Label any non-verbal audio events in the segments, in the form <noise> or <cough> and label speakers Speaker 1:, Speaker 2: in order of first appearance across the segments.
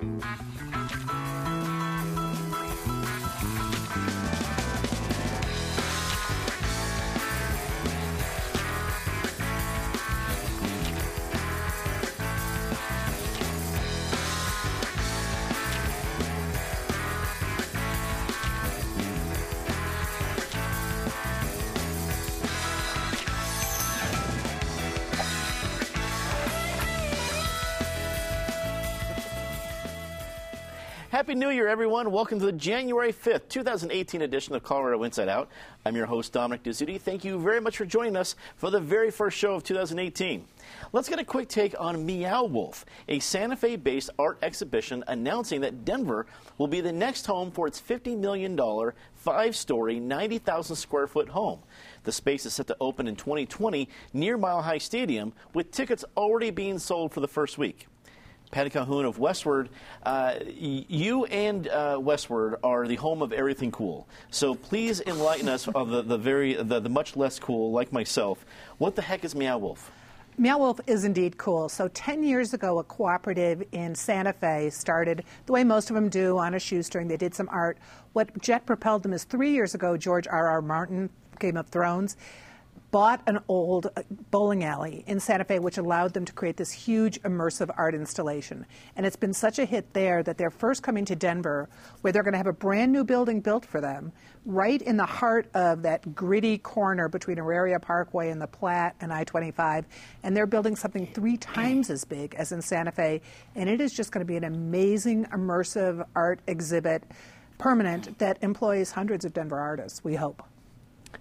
Speaker 1: Bye. Happy New Year, everyone. Welcome to the January 5th, 2018 edition of Colorado Inside Out. I'm your host, Dominic Dezzutti. Thank you very much for joining us for the very first show of 2018. Let's get a quick take on Meow Wolf, a Santa Fe based art exhibition announcing that Denver will be the next home for its $50 million, five story, 90,000 square foot home. The space is set to open in 2020 near Mile High Stadium, with tickets already being sold for the first week. Patty Calhoun of Westword. Uh, you and uh, Westword are the home of everything cool. So please enlighten us of the, the very the, the, much less cool, like myself. What the heck is Meow Wolf?
Speaker 2: Meow Wolf is indeed cool. So 10 years ago, a cooperative in Santa Fe started the way most of them do on a shoestring. They did some art. What jet propelled them is three years ago, George R. R. Martin, Game of Thrones, bought an old bowling alley in Santa Fe, which allowed them to create this huge immersive art installation. And it's been such a hit there that they're first coming to Denver, where they're going to have a brand new building built for them, right in the heart of that gritty corner between Auraria Parkway and the Platte and I 25. And they're building something three times as big as in Santa Fe. And it is just going to be an amazing immersive art exhibit, permanent, that employs hundreds of Denver artists, we hope.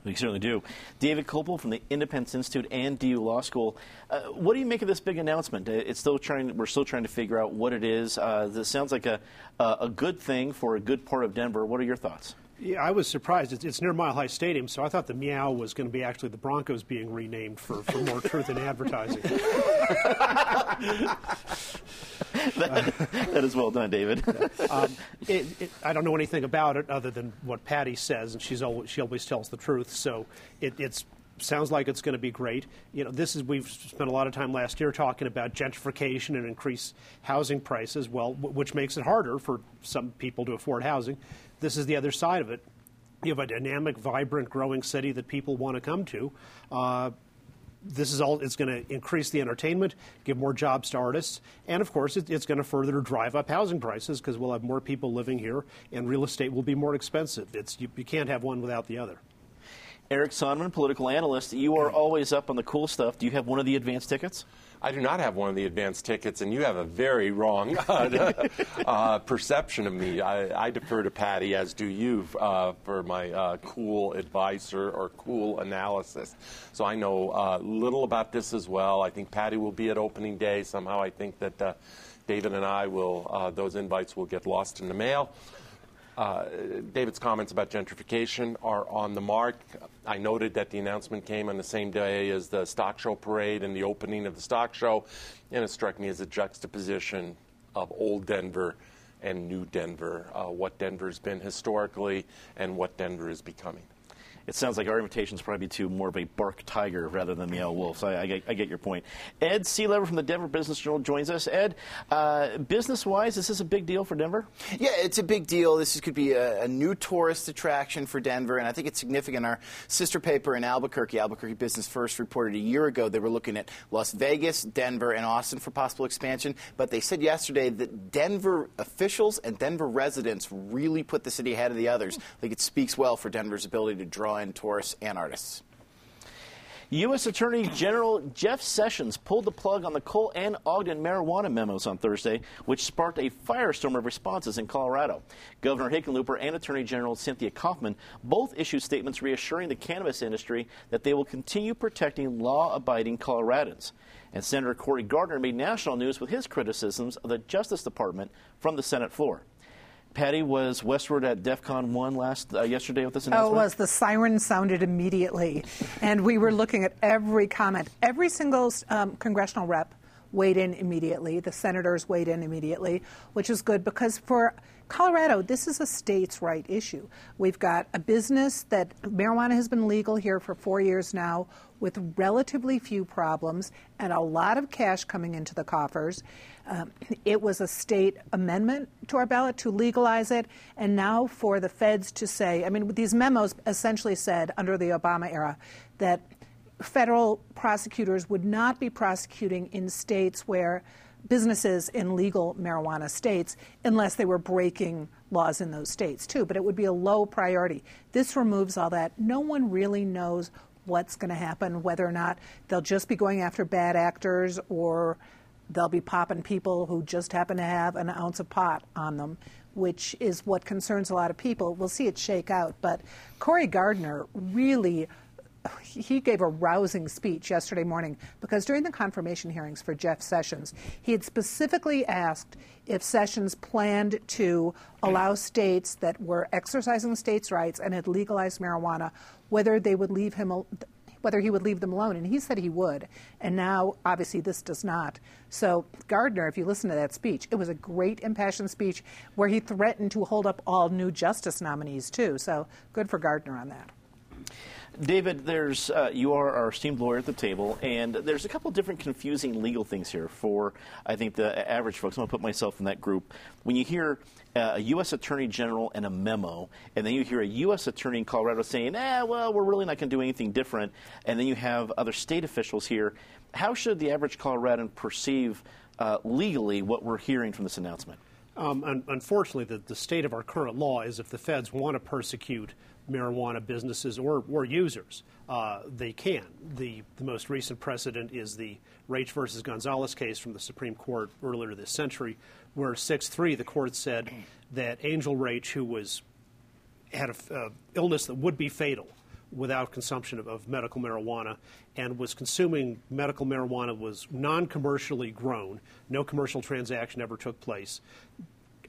Speaker 1: We certainly do. David Kopel from the Independence Institute and DU Law School. Uh, what do you make of this big announcement? Uh, it's still trying. We're still trying to figure out what it is. Uh, this sounds like a a good thing for a good part of Denver. What are your thoughts?
Speaker 3: Yeah, I was surprised. It's, it's, near Mile High Stadium, so I thought the Meow was going to be actually the Broncos being renamed for, for more truth in advertising. <laughs> <laughs>
Speaker 1: that, that is well done, David. <laughs> um,
Speaker 3: it, it, I don't know anything about it other than what Patty says, and she's always, she always tells the truth. So it it's, sounds like it's going to be great. You know, this is we've spent a lot of time last year talking about gentrification and increased housing prices. Well, w- which makes it harder for some people to afford housing. This is the other side of it. You have a dynamic, vibrant, growing city that people want to come to. Uh, this is all it's going to increase the entertainment give more jobs to artists and of course it, it's going to further drive up housing prices because we'll have more people living here and real estate will be more expensive it's you, you can't have one without the other
Speaker 1: Eric Sondermann, political analyst, you are always up on the cool stuff. Do you have one of the advance tickets?
Speaker 4: I do not have one of the advance tickets, and you have a very wrong uh, <laughs> uh, perception of me. I, I, defer to Patty, as do you, uh, for my uh, cool advice or, cool analysis. So I know uh, little about this as well. I think Patty will be at opening day. Somehow I think that uh, David and I will, those invites will get lost in the mail. Uh, David's comments about gentrification are on the mark. I noted that the announcement came on the same day as the stock show parade and the opening of the stock show, and it struck me as a juxtaposition of old Denver and new Denver, uh, what Denver's been historically and what Denver is becoming
Speaker 1: it sounds like our invitation is probably to more of a bark tiger rather than the owl wolf. So I, I, get, I get, your point. Ed Sealover from the Denver Business Journal joins us. Ed, uh, business wise, is this a big deal for Denver?
Speaker 5: Yeah, it's a big deal. This could be a, a, new tourist attraction for Denver, and I think it's significant. Our sister paper in Albuquerque, Albuquerque Business First, reported a year ago they were looking at Las Vegas, Denver, and Austin for possible expansion. But they said yesterday that Denver officials and Denver residents really put the city ahead of the others. I think it speaks well for Denver's ability to draw and tourists and artists.
Speaker 1: U.S. Attorney General Jeff Sessions pulled the plug on the Cole and Ogden marijuana memos on Thursday, which sparked a firestorm of responses in Colorado. Governor Hickenlooper and Attorney General Cynthia Coffman both issued statements reassuring the cannabis industry that they will continue protecting law abiding Coloradans. And Senator Cory Gardner made national news with his criticisms of the Justice Department from the Senate floor. Patty, was Westword at DEF CON 1 last, uh, yesterday with this announcement?
Speaker 2: Oh, it was. The siren sounded immediately. and we were looking at every comment. Every single um, congressional rep weighed in immediately. The senators weighed in immediately, which is good because for Colorado, this is a states' right issue. We've got a business that marijuana has been legal here for four years now with relatively few problems and a lot of cash coming into the coffers. Um, it was a state amendment to our ballot to legalize it, and now for the feds to say, I mean, these memos essentially said under the Obama era that federal prosecutors would not be prosecuting in states where businesses in legal marijuana states unless they were breaking laws in those states too, but it would be a low priority. This removes all that. No one really knows what's going to happen, whether or not they'll just be going after bad actors or they'll be popping people who just happen to have an ounce of pot on them, which is what concerns a lot of people. We'll see it shake out. But Cory Gardner really he gave a rousing speech yesterday morning because during the confirmation hearings for Jeff Sessions, he had specifically asked if Sessions planned to allow states that were exercising states' rights and had legalized marijuana, whether they would leave him whether he would leave them alone. And he said he would. And now, obviously, this does not. So, Gardner, if you listen to that speech, it was a great impassioned speech where he threatened to hold up all new justice nominees, too. So, good for Gardner on that.
Speaker 1: David, there's uh, you are our esteemed lawyer at the table, and there's a couple different confusing legal things here for I think the average folks. I'm going to put myself in that group. When you hear uh, a U.S. Attorney General and a memo, and then you hear a U.S. Attorney in Colorado saying, "Eh, well, we're really not going to do anything different," and then you have other state officials here. How should the average Coloradan perceive uh, legally what we're hearing from this announcement?
Speaker 3: Um, un- unfortunately, the, the state of our current law is if the feds want to persecute marijuana businesses or, or users. Uh, they can. The, the most recent precedent is the Raich versus Gonzales case from the Supreme Court earlier this century, where 6 3, the court said that Angel Raich, who was had an illness that would be fatal without consumption of, of, medical marijuana and was consuming medical marijuana was non-commercially grown no commercial transaction ever took place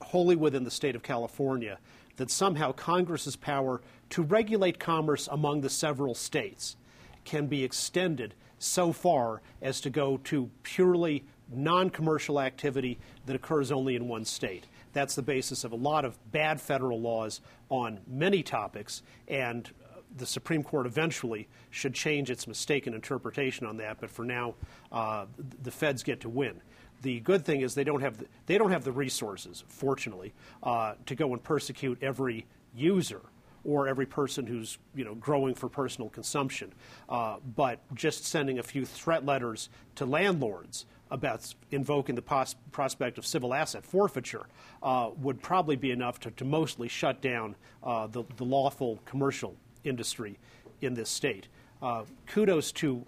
Speaker 3: wholly within the state of california that somehow congress's power to regulate commerce among the several states can be extended so far as to go to purely non commercial activity that occurs only in one state. That's the basis of a lot of bad federal laws on many topics, and the Supreme Court eventually should change its mistaken interpretation on that. But for now, uh, the feds get to win. The good thing is they don't have the, they don't have the resources, fortunately, uh, to go and persecute every user or every person who's you know growing for personal consumption, uh, but just sending a few threat letters to landlords about invoking the pos- prospect of civil asset forfeiture uh, would probably be enough to, to mostly shut down uh, the, the, lawful commercial industry in this state. Uh, kudos to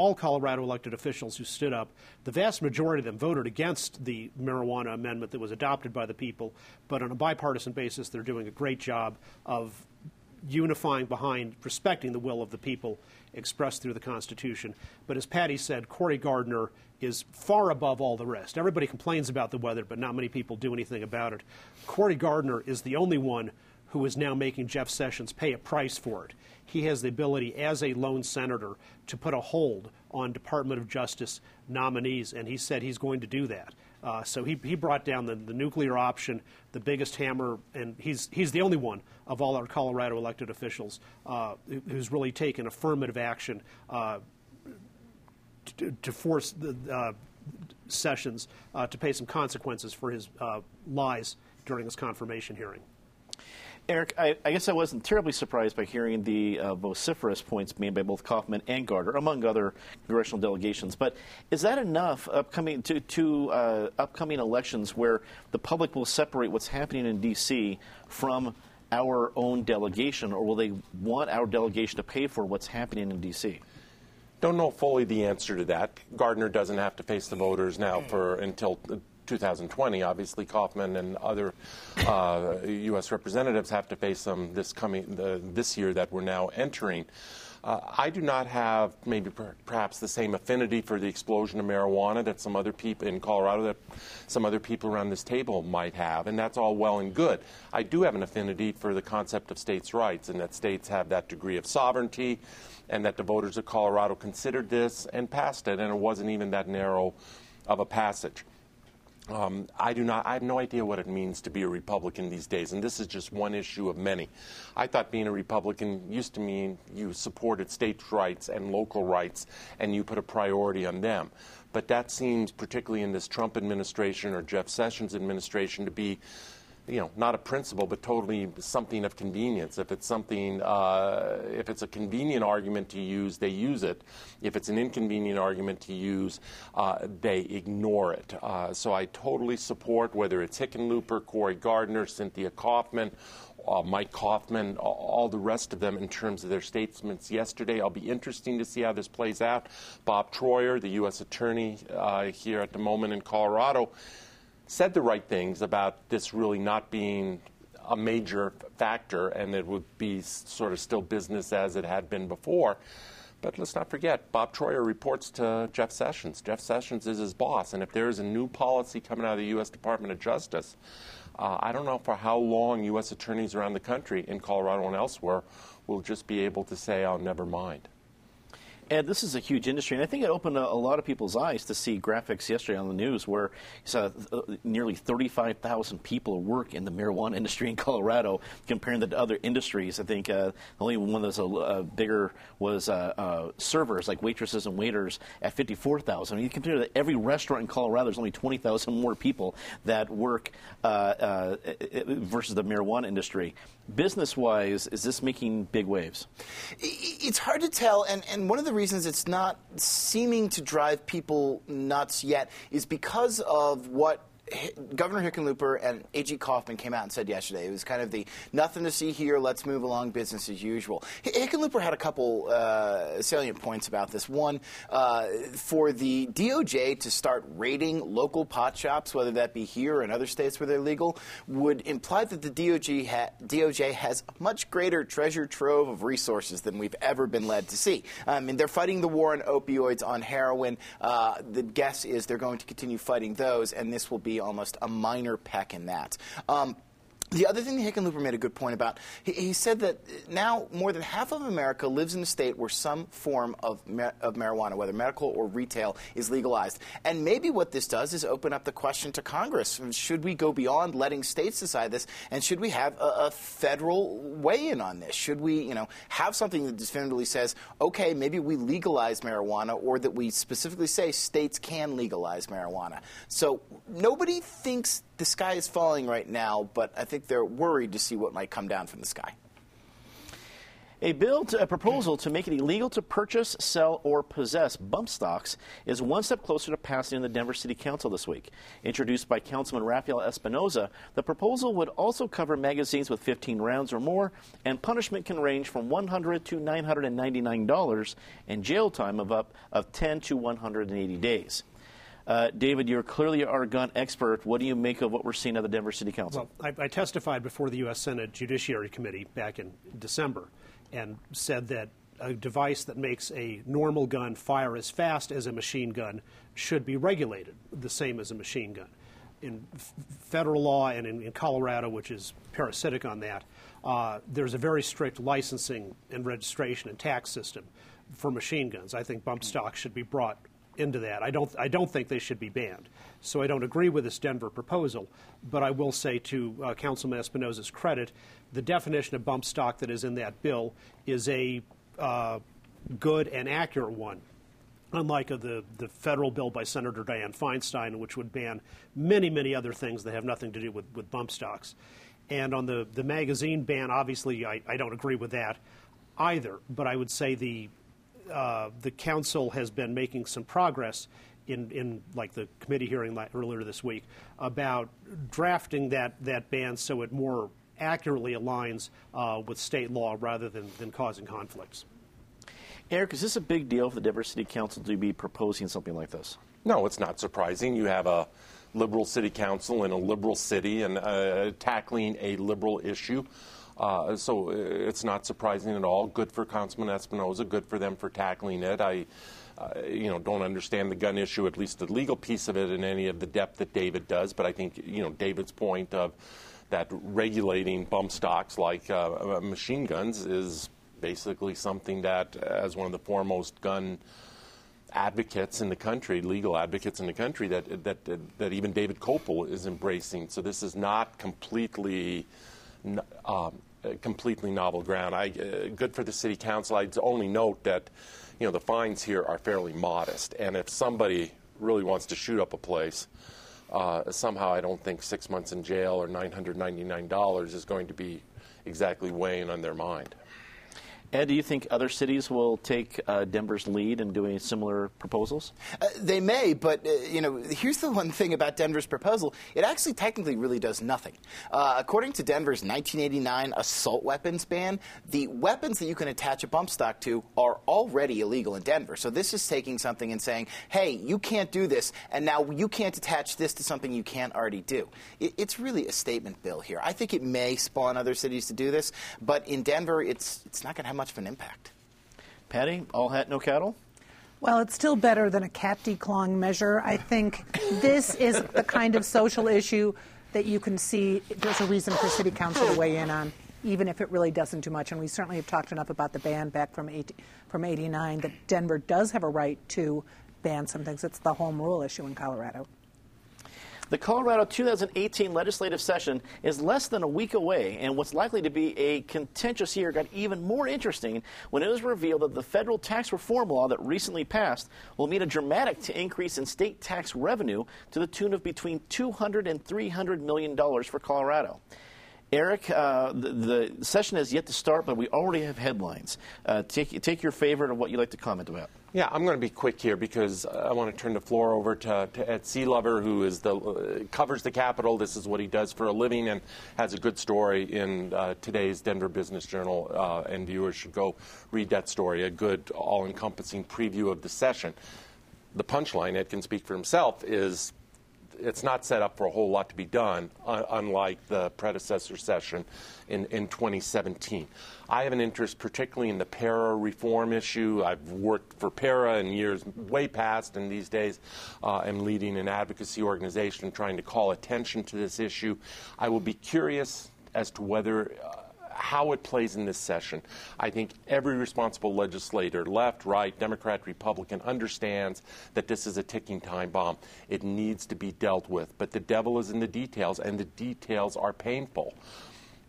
Speaker 3: all Colorado elected officials who stood up. The vast majority of them voted against the marijuana amendment that was adopted by the people, but on a bipartisan basis, they're doing a great job of unifying behind respecting the will of the people expressed through the Constitution. But as Patty said, Cory Gardner is far above all the rest. Everybody complains about the weather, but not many people do anything about it. Cory Gardner is the only one who is now making Jeff Sessions pay a price for it he has the ability as a lone senator to put a hold on Department of Justice nominees, and he said he's going to do that. Uh, so he, he brought down the, the nuclear option, the biggest hammer, and he's, he's the only one of all our Colorado elected officials uh, who's really taken affirmative action uh, to, to, force the uh, Sessions uh, to pay some consequences for his uh, lies during his confirmation hearing.
Speaker 1: Eric, I, I, guess I wasn't terribly surprised by hearing the uh, vociferous points made by both Coffman and Gardner, among other congressional delegations. But is that enough upcoming to, to uh, upcoming elections where the public will separate what's happening in D.C. from our own delegation, or will they want our delegation to pay for what's happening in D.C.?
Speaker 4: Don't know fully the answer to that. Gardner doesn't have to face the voters now for until 2020. Obviously, Coffman and other uh, U.S. representatives have to face them this coming this year that we're now entering. Uh, I do not have maybe per- perhaps the same affinity for the explosion of marijuana that some other people in Colorado that some other people around this table might have, and that's all well and good. I do have an affinity for the concept of states' rights and that states have that degree of sovereignty, and that the voters of Colorado considered this and passed it, and it wasn't even that narrow of a passage. Um, I do not. I have no idea what it means to be a Republican these days, and this is just one issue of many. I thought being a Republican used to mean you supported states' rights and local rights, and you put a priority on them. But that seems, particularly in this Trump administration or Jeff Sessions administration, to be you know, not a principle, but totally something of convenience. If it's something, uh, if it's a convenient argument to use, they use it. If it's an inconvenient argument to use, uh, they ignore it. Uh, so I totally support whether it's Hickenlooper, Cory Gardner, Cynthia Coffman, uh, Mike Coffman, all the rest of them in terms of their statements yesterday. I'll be interesting to see how this plays out. Bob Troyer, the U.S. Attorney uh, here at the moment in Colorado, said the right things about this really not being a major factor and it would be sort of still business as it had been before. But let's not forget, Bob Troyer reports to Jeff Sessions. Jeff Sessions is his boss, and if there is a new policy coming out of the U.S. Department of Justice, uh, I don't know for how long U.S. attorneys around the country, in Colorado and elsewhere, will just be able to say, "I'll never mind."
Speaker 1: And this is a huge industry, and I think it opened a, a lot of people's eyes to see graphics yesterday on the news where saw uh, nearly 35,000 people work in the marijuana <laughs> industry in Colorado, comparing that to other industries. I think uh, the only one that's a, uh, bigger was uh, uh, servers, like waitresses and waiters, at 54,000. I mean, You compare that every restaurant in Colorado, there's only 20,000 more people that work uh, versus the marijuana industry. Business wise, is this making big waves?
Speaker 5: It's hard to tell, and, and one of the reasons it's not seeming to drive people nuts yet is because of what Governor Hickenlooper and A.G. Coffman came out and said yesterday. It was kind of the nothing to see here, let's move along, business as usual. Hickenlooper had a couple uh, salient points about this. One, uh, for the DOJ to start raiding local pot shops, whether that be here or in other states where they're legal, would imply that the DOJ, ha- DOJ has a much greater treasure trove of resources than we've ever been led to see. I mean, they're fighting the war on opioids, on heroin. Uh, the guess is they're going to continue fighting those, and this will be almost a minor peck in that. Um, the other thing that Hickenlooper made a good point about, he, he, said that now more than half of America lives in a state where some form of, of marijuana, whether medical or retail, is legalized. And maybe what this does is open up the question to Congress. Should we go beyond letting states decide this? And should we have a, a federal weigh in on this? Should we, you know, have something that definitively says, okay, maybe we legalize marijuana, or that we specifically say states can legalize marijuana? So nobody thinks the sky is falling right now, but I think they're worried to see what might come down from the sky.
Speaker 1: A bill, to, a proposal to make it illegal to purchase, sell, or possess bump stocks is one step closer to passing in the Denver City Council this week. Introduced by Councilman Rafael Espinoza, the proposal would also cover magazines with 15 rounds or more, and punishment can range from 100 to $999 and jail time of up of 10 to 180 days. Uh, David, you're clearly our gun expert. What do you make of what we're seeing at the Denver City Council?
Speaker 3: Well, I, I testified before the U.S. Senate Judiciary Committee back in December and said that a device that makes a normal gun fire as fast as a machine gun should be regulated the same as a machine gun. In f- federal law and in, in, Colorado, which is parasitic on that, uh, there's a very strict licensing and registration and tax system for machine guns. I think bump stocks should be brought into that. I don't, I don't think they should be banned. So I don't agree with this Denver proposal, but I will say to uh, Councilman Espinoza's credit, the definition of bump stock that is in that bill is a uh, good and accurate one. Unlike the, the federal bill by Senator Dianne Feinstein, which would ban many, many other things that have nothing to do with, with bump stocks. And on the, the magazine ban, obviously, I, I don't agree with that either. But I would say the uh, the council has been making some progress in, in like the committee hearing earlier this week about drafting that, that ban so it more accurately aligns uh, with state law rather than, than causing conflicts.
Speaker 1: Eric, is this a big deal for the Denver City Council to be proposing something like this?
Speaker 4: No, it's not surprising. You have a liberal city council in a liberal city and uh, tackling a liberal issue. Uh, so uh, it's not surprising at all. Good for Councilman Espinoza. Good for them for tackling it. I, uh, you know, don't understand the gun issue, at least the legal piece of it, in any of the depth that David does. But I think you know David's point of that regulating bump stocks like uh, uh machine guns is basically something that, as one of the foremost gun advocates in the country, legal advocates in the country, that, that, that even David Kopel is embracing. So this is not completely. Um, completely novel ground. I, uh, good for the city council. I'd only note that, you know, the fines here are fairly modest, and if somebody really wants to shoot up a place, uh, somehow I don't think six months in jail or $999 is going to be exactly weighing on their mind.
Speaker 1: Ed, do you think other cities will take uh, Denver's lead in doing similar proposals?
Speaker 5: Uh, they may, but uh, you know, here's the one thing about Denver's proposal: it actually technically really does nothing. Uh, according to Denver's 1989 assault weapons ban, the weapons that you can attach a bump stock to are already illegal in Denver. So this is taking something and saying, "Hey, you can't do this, and now you can't attach this to something you can't already do." It, it's really a statement bill here. I think it may spawn other cities to do this, but in Denver, it's it's not going to have much of an impact.
Speaker 1: Patty, all hat, no cattle?
Speaker 2: Well, it's still better than a cat declawing measure. I think this is the kind of social issue that you can see there's a reason for City Council to weigh in on, even if it really doesn't do much. And we certainly have talked enough about the ban back from 80, from 89 that Denver does have a right to ban some things. It's the home rule issue in Colorado.
Speaker 1: The Colorado 2018 legislative session is less than a week away, and what's likely to be a contentious year got even more interesting when it was revealed that the federal tax reform law that recently passed will mean a dramatic increase in state tax revenue to the tune of between 200 and 300 million dollars for Colorado. Eric, uh, the, the, session has yet to start, but we already have headlines. Uh, take, take your favorite of what you'd like to comment about.
Speaker 4: Yeah, I'm going to be quick here because I want to turn the floor over to, to Ed Sealover, who is the uh, covers the Capitol. This is what he does for a living and has a good story in uh, today's Denver Business Journal, uh, and viewers should go read that story. A good, all-encompassing preview of the session. The punchline, Ed can speak for himself, is it's not set up for a whole lot to be done, uh, unlike the predecessor session in, in 2017. I have an interest particularly in the PERA reform issue. I've worked for PERA in years way past, and these days uh, I'm leading an advocacy organization trying to call attention to this issue. I will be curious as to whether. Uh, how it plays in this session. I think every responsible legislator, left, right, Democrat, Republican, understands that this is a ticking time bomb. It needs to be dealt with. But the devil is in the details, and the details are painful.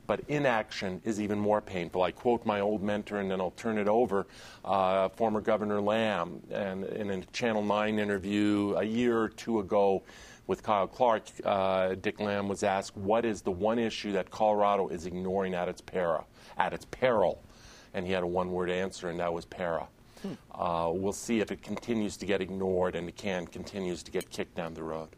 Speaker 4: But inaction is even more painful. I quote my old mentor, and then I'll turn it over, uh, former Governor Lamb, and in a Channel 9 interview a year or two ago with Kyle Clark, uh, Dick Lamb was asked, "What is the one issue that Colorado is ignoring at its PERA, at its peril?" And he had a one-word answer, and that was PERA. Hmm. Uh, we'll see if it continues to get ignored and the can continues to get kicked down the road.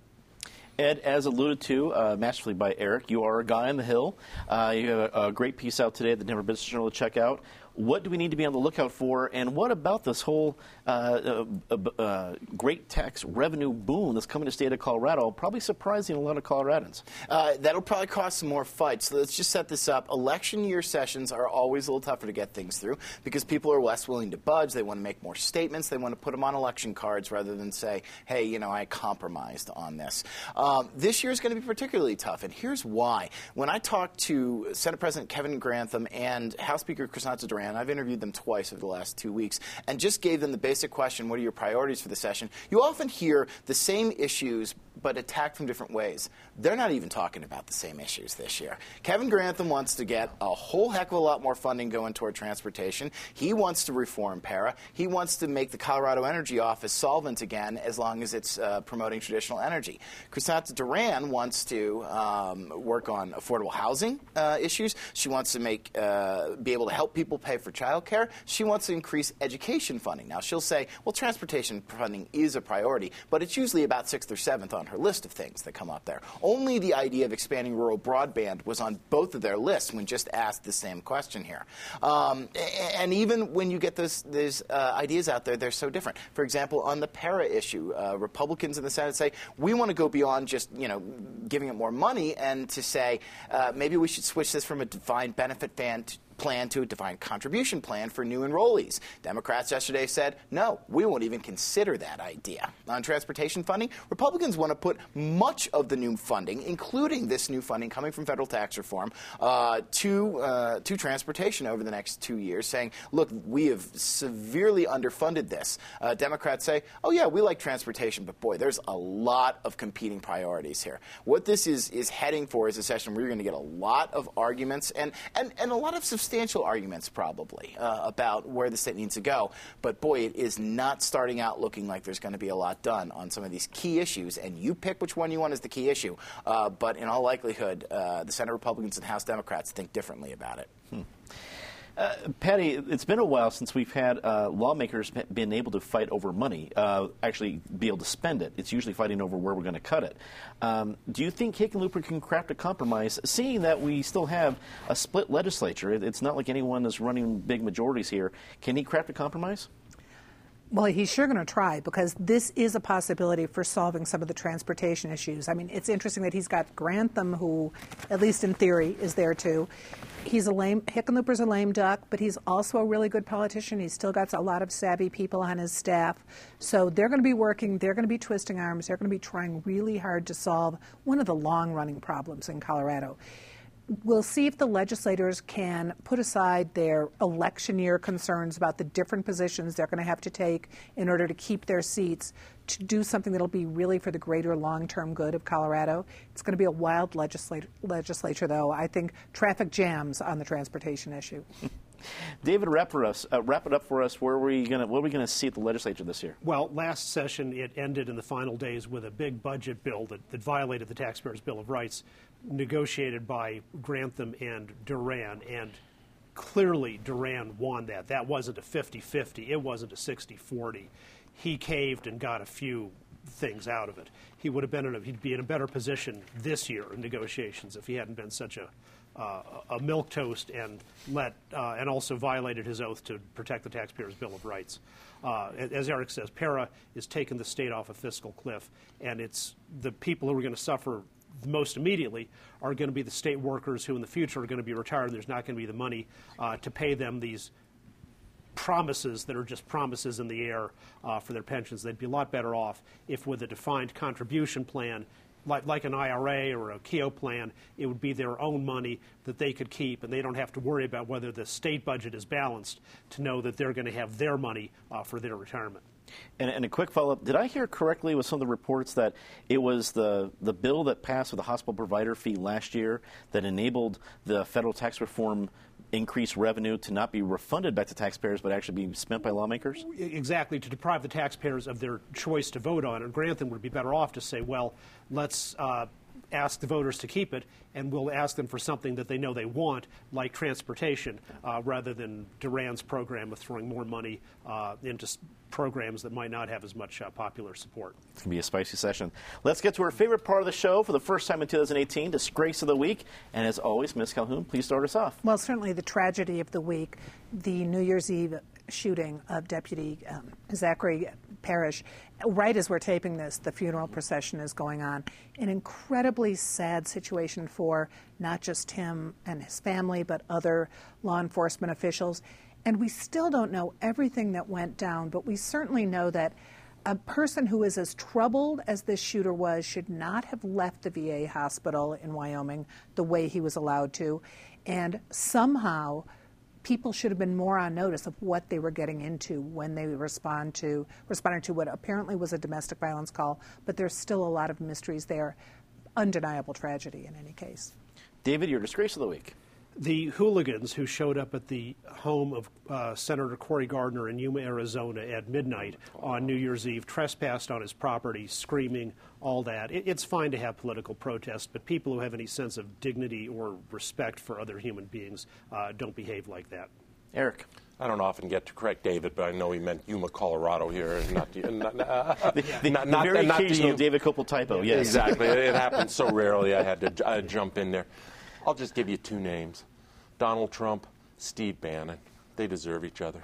Speaker 1: Ed, as alluded to uh, masterfully by Eric, you are a guy on the Hill. Uh, you have a, a, great piece out today at the Denver Business Journal to check out what do we need to be on the lookout for, and what about this whole uh, uh, uh, great tax revenue boom that's coming to the state of Colorado, probably surprising a lot of Coloradans?
Speaker 5: Uh, that'll probably cause some more fights. So let's just set this up. Election year sessions are always a little tougher to get things through because people are less willing to budge. They want to make more statements. They want to put them on election cards rather than say, hey, you know, I compromised on this. Um, this year is going to be particularly tough, and here's why. When I talked to Senate President Kevin Grantham and House Speaker Crisanta Duran, I've interviewed them twice over the last two weeks, and just gave them the basic question what are your priorities for the session? You often hear the same issues but attacked from different ways. They're not even talking about the same issues this year. Kevin Grantham wants to get a whole heck of a lot more funding going toward transportation. He wants to reform PERA. He wants to make the Colorado Energy Office solvent again as long as it's uh, promoting traditional energy. Crisanta Duran wants to um, work on affordable housing uh, issues. She wants to make uh, be able to help people pay for childcare. She wants to increase education funding. Now she'll say, well, transportation funding is a priority, but it's usually about sixth or seventh on on her list of things that come up there. Only the idea of expanding rural broadband was on both of their lists when just asked the same question here. Um, and even when you get those, those uh, ideas out there, they're so different. For example, on the PERA issue, uh, Republicans in the Senate say we want to go beyond just you know giving it more money and to say uh, maybe we should switch this from a defined benefit ban to, plan to a defined contribution plan for new enrollees. Democrats yesterday said, no, we won't even consider that idea. On transportation funding, Republicans want to put much of the new funding, including this new funding coming from federal tax reform, uh, to, uh, to transportation over the next two years, saying, look, we have severely underfunded this. Uh, Democrats say, oh, yeah, we like transportation, but boy, there's a lot of competing priorities here. What this is, is heading for is a session where you're going to get a lot of arguments and, and, and a lot of substantial arguments, probably, uh, about where the state needs to go. But boy, it is not starting out looking like there's going to be a lot done on some of these key issues. And you pick which one you want as the key issue. Uh, but in all likelihood, uh, the Senate Republicans and House Democrats think differently about it. Hmm.
Speaker 1: Uh, Patty, it's been a while since we've had uh, lawmakers been able to fight over money, uh, actually be able to spend it. It's usually fighting over where we're going to cut it. Um, do you think Hickenlooper can craft a compromise, seeing that we still have a split legislature? It's not like anyone is running big majorities here. Can he craft a compromise?
Speaker 2: Well, he's sure going to try because this is a possibility for solving some of the transportation issues. I mean, it's interesting that he's got Grantham, who, at least in theory, is there too. He's a lame, Hickenlooper's a lame duck, but he's also a really good politician. He's still got a lot of savvy people on his staff. So they're going to be working, they're going to be twisting arms, they're going to be trying really hard to solve one of the long running problems in Colorado we'll see if the legislators can put aside their election year concerns about the different positions they're going to have to take in order to keep their seats to do something that'll be really for the greater long-term good of Colorado. It's going to be a wild legislature, legislature though. I think traffic jams on the transportation issue.
Speaker 1: David, wrap for us. Uh, wrap it up for us. Where are we going? What are we going to see at the legislature this year?
Speaker 3: Well, last session it ended in the final days with a big budget bill that, that violated the Taxpayers' Bill of Rights, negotiated by Grantham and Duran, and clearly Duran won that. That wasn't a 50-50. It wasn't a 60-40. He caved and got a few things out of it. He would have been in a, he'd be in a better position this year in negotiations if he hadn't been such a uh, a milk toast and let uh, and also violated his oath to protect the taxpayers' bill of rights. Uh, as Eric says, PERA is taking the state off a fiscal cliff, and it's the people who are going to suffer most immediately are going to be the state workers who in the future are going to be retired. and There's not going to be the money uh, to pay them these promises that are just promises in the air uh, for their pensions. They'd be a lot better off if, with a defined contribution plan, like, like an IRA or a Keogh plan, it would be their own money that they could keep, and they don't have to worry about whether the state budget is balanced to know that they're going to have their money uh, for their retirement.
Speaker 1: And, and, a quick follow up: Did I hear correctly with some of the reports that it was the the bill that passed with the hospital provider fee last year that enabled the federal tax reform increase revenue to not be refunded back to taxpayers, but actually be spent by lawmakers?
Speaker 3: Exactly, to deprive the taxpayers of their choice to vote on it. Grantham would be better off to say, well, let's uh, ask the voters to keep it, and we'll ask them for something that they know they want, like transportation, uh, rather than Duran's program of throwing more money uh, into programs that might not have as much uh, popular support.
Speaker 1: It's going to be a spicy session. Let's get to our favorite part of the show for the first time in 2018, Disgrace of the Week. And as always, Ms. Calhoun, please start us off.
Speaker 2: Well, certainly the tragedy of the week, the New Year's Eve shooting of Deputy um, Zachary Parrish. Right as we're taping this, the funeral procession is going on. An incredibly sad situation for not just him and his family, but other law enforcement officials. And we still don't know everything that went down, but we certainly know that a person who is as troubled as this shooter was should not have left the VA hospital in Wyoming the way he was allowed to. And somehow, people should have been more on notice of what they were getting into when they respond to responded to what apparently was a domestic violence call, but there's still a lot of mysteries there. Undeniable tragedy in any case.
Speaker 1: David, your disgrace of the week
Speaker 3: the hooligans who showed up at the home of uh, Senator Cory Gardner in Yuma, Arizona at midnight on New Year's Eve trespassed on his property, screaming, all that. It, it's fine to have political protest, but people who have any sense of dignity or respect for other human beings uh, don't behave like that.
Speaker 1: Eric.
Speaker 4: I don't often get to correct David, but I know he meant Yuma, Colorado here, and not, not,
Speaker 1: uh, <laughs> the, the, not, not, very not occasional David Kopel typo. Yes,
Speaker 4: exactly. it <laughs> happens so rarely. I had to uh, jump in there. I'll just give you two names Donald Trump, Steve Bannon. They deserve each other.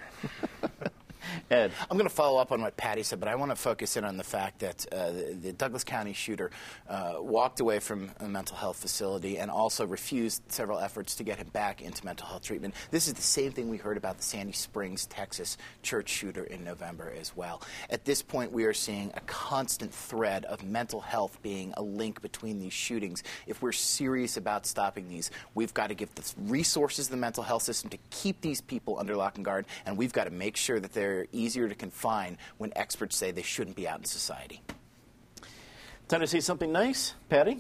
Speaker 4: <laughs> <laughs>
Speaker 1: Ed.
Speaker 5: I'm going to follow up on what Patty said, but I want to focus in on the fact that uh, the, the, Douglas County shooter uh, walked away from a mental health facility and also refused several efforts to get him back into mental health treatment. This is the same thing we heard about the Sandy Springs, Texas church shooter in November as well. At this point, we are seeing a constant thread of mental health being a link between these shootings. If we're serious about stopping these, we've got to give the resources of the mental health system to keep these people under lock and guard, and we've got to make sure that they're easier to confine when experts say they shouldn't be out in society.
Speaker 1: Time to see something nice, Patty.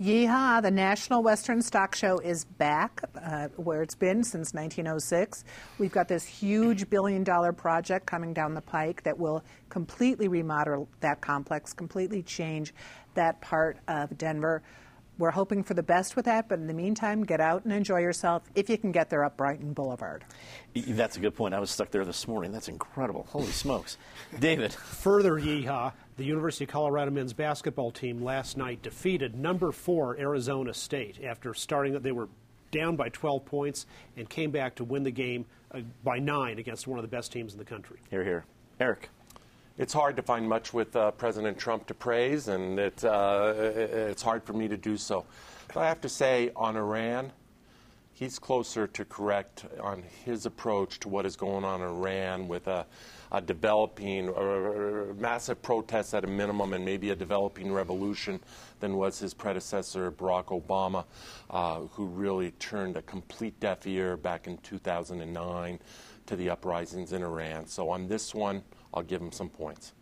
Speaker 2: Yeehaw, the National Western Stock Show is back uh, where it's been since 1906. We've got this huge billion dollar project coming down the pike that will completely remodel that complex, completely change that part of Denver. We're hoping for the best with that, but in the meantime, get out and enjoy yourself if you can get there up Brighton Boulevard.
Speaker 1: That's a good point. I was stuck there this morning. That's incredible. Holy <laughs> smokes. David.
Speaker 3: Further yeehaw, the University of Colorado men's basketball team last night defeated number four Arizona State after starting, they were down by 12 points and came back to win the game uh, by nine against one of the best teams in the country.
Speaker 1: Here, here. Eric.
Speaker 4: It's hard to find much with uh, President Trump to praise, and it, uh, it's hard for me to do so. But I have to say, on Iran, he's closer to correct on his approach to what is going on in Iran with a, a developing, a massive protests at a minimum, and maybe a developing revolution than was his predecessor, Barack Obama, uh, who really turned a complete deaf ear back in 2009 to the uprisings in Iran. So on this one, I'll give him some points.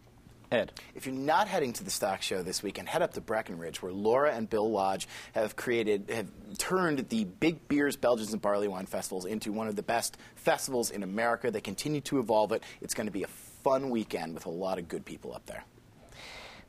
Speaker 1: Ed.
Speaker 5: If you're not heading to the stock show this weekend, head up to Breckenridge, where Laura and Bill Lodge have created, have turned the Big Beers, Belgians, and Barley Wine festivals into one of the best festivals in America. They continue to evolve it. It's going to be a fun weekend with a lot of good people up there.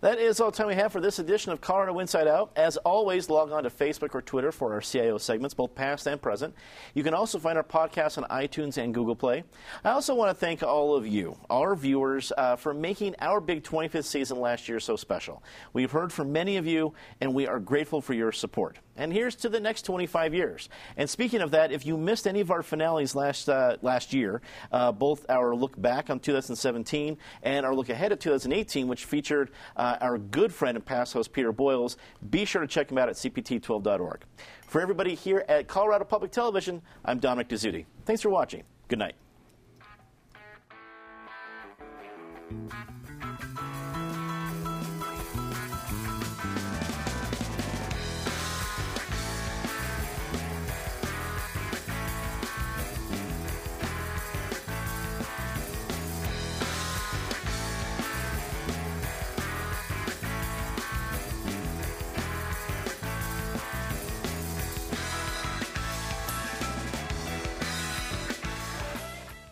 Speaker 1: That is all the time we have for this edition of Colorado Inside Out. As always, log on to Facebook or Twitter for our CIO segments, both past and present. You can also find our podcast on iTunes and Google Play. I also want to thank all of you, our viewers, uh, for making our big 25th season last year so special. We've heard from many of you, and we are grateful for your support. And here's to the next 25 years. And speaking of that, if you missed any of our finales last uh, last year, uh, both our look back on 2017 and our look ahead at 2018, which featured uh, our good friend and past host Peter Boyles, be sure to check him out at cpt12.org. For everybody here at Colorado Public Television, I'm Dominic Dezzutti. Thanks for watching. Good night.